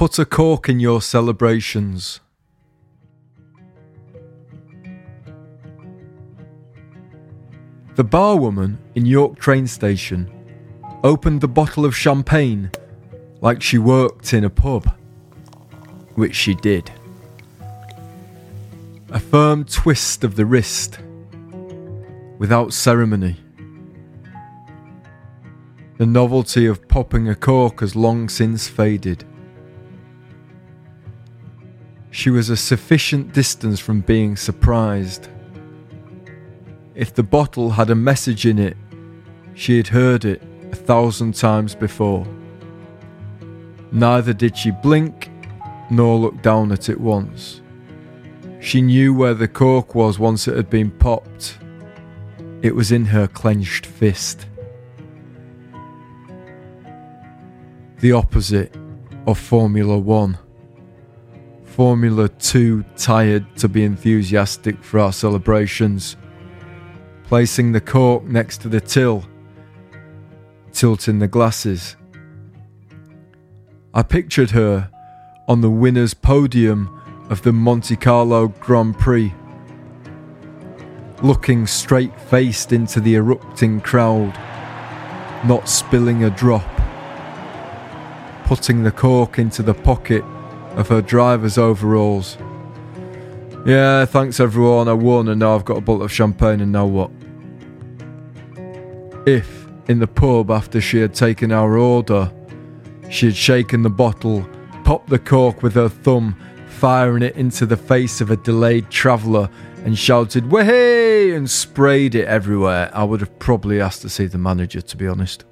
Put a cork in your celebrations. The barwoman in York train station opened the bottle of champagne like she worked in a pub, which she did. A firm twist of the wrist, without ceremony. The novelty of popping a cork has long since faded. She was a sufficient distance from being surprised. If the bottle had a message in it, she had heard it a thousand times before. Neither did she blink nor look down at it once. She knew where the cork was once it had been popped. It was in her clenched fist. The opposite of Formula One. Formula 2 tired to be enthusiastic for our celebrations. Placing the cork next to the till, tilting the glasses. I pictured her on the winner's podium of the Monte Carlo Grand Prix, looking straight faced into the erupting crowd, not spilling a drop, putting the cork into the pocket of her driver's overalls. Yeah, thanks everyone, I won and now I've got a bottle of champagne and now what? If, in the pub after she had taken our order, she had shaken the bottle, popped the cork with her thumb, firing it into the face of a delayed traveller, and shouted, Wahey! and sprayed it everywhere, I would have probably asked to see the manager, to be honest.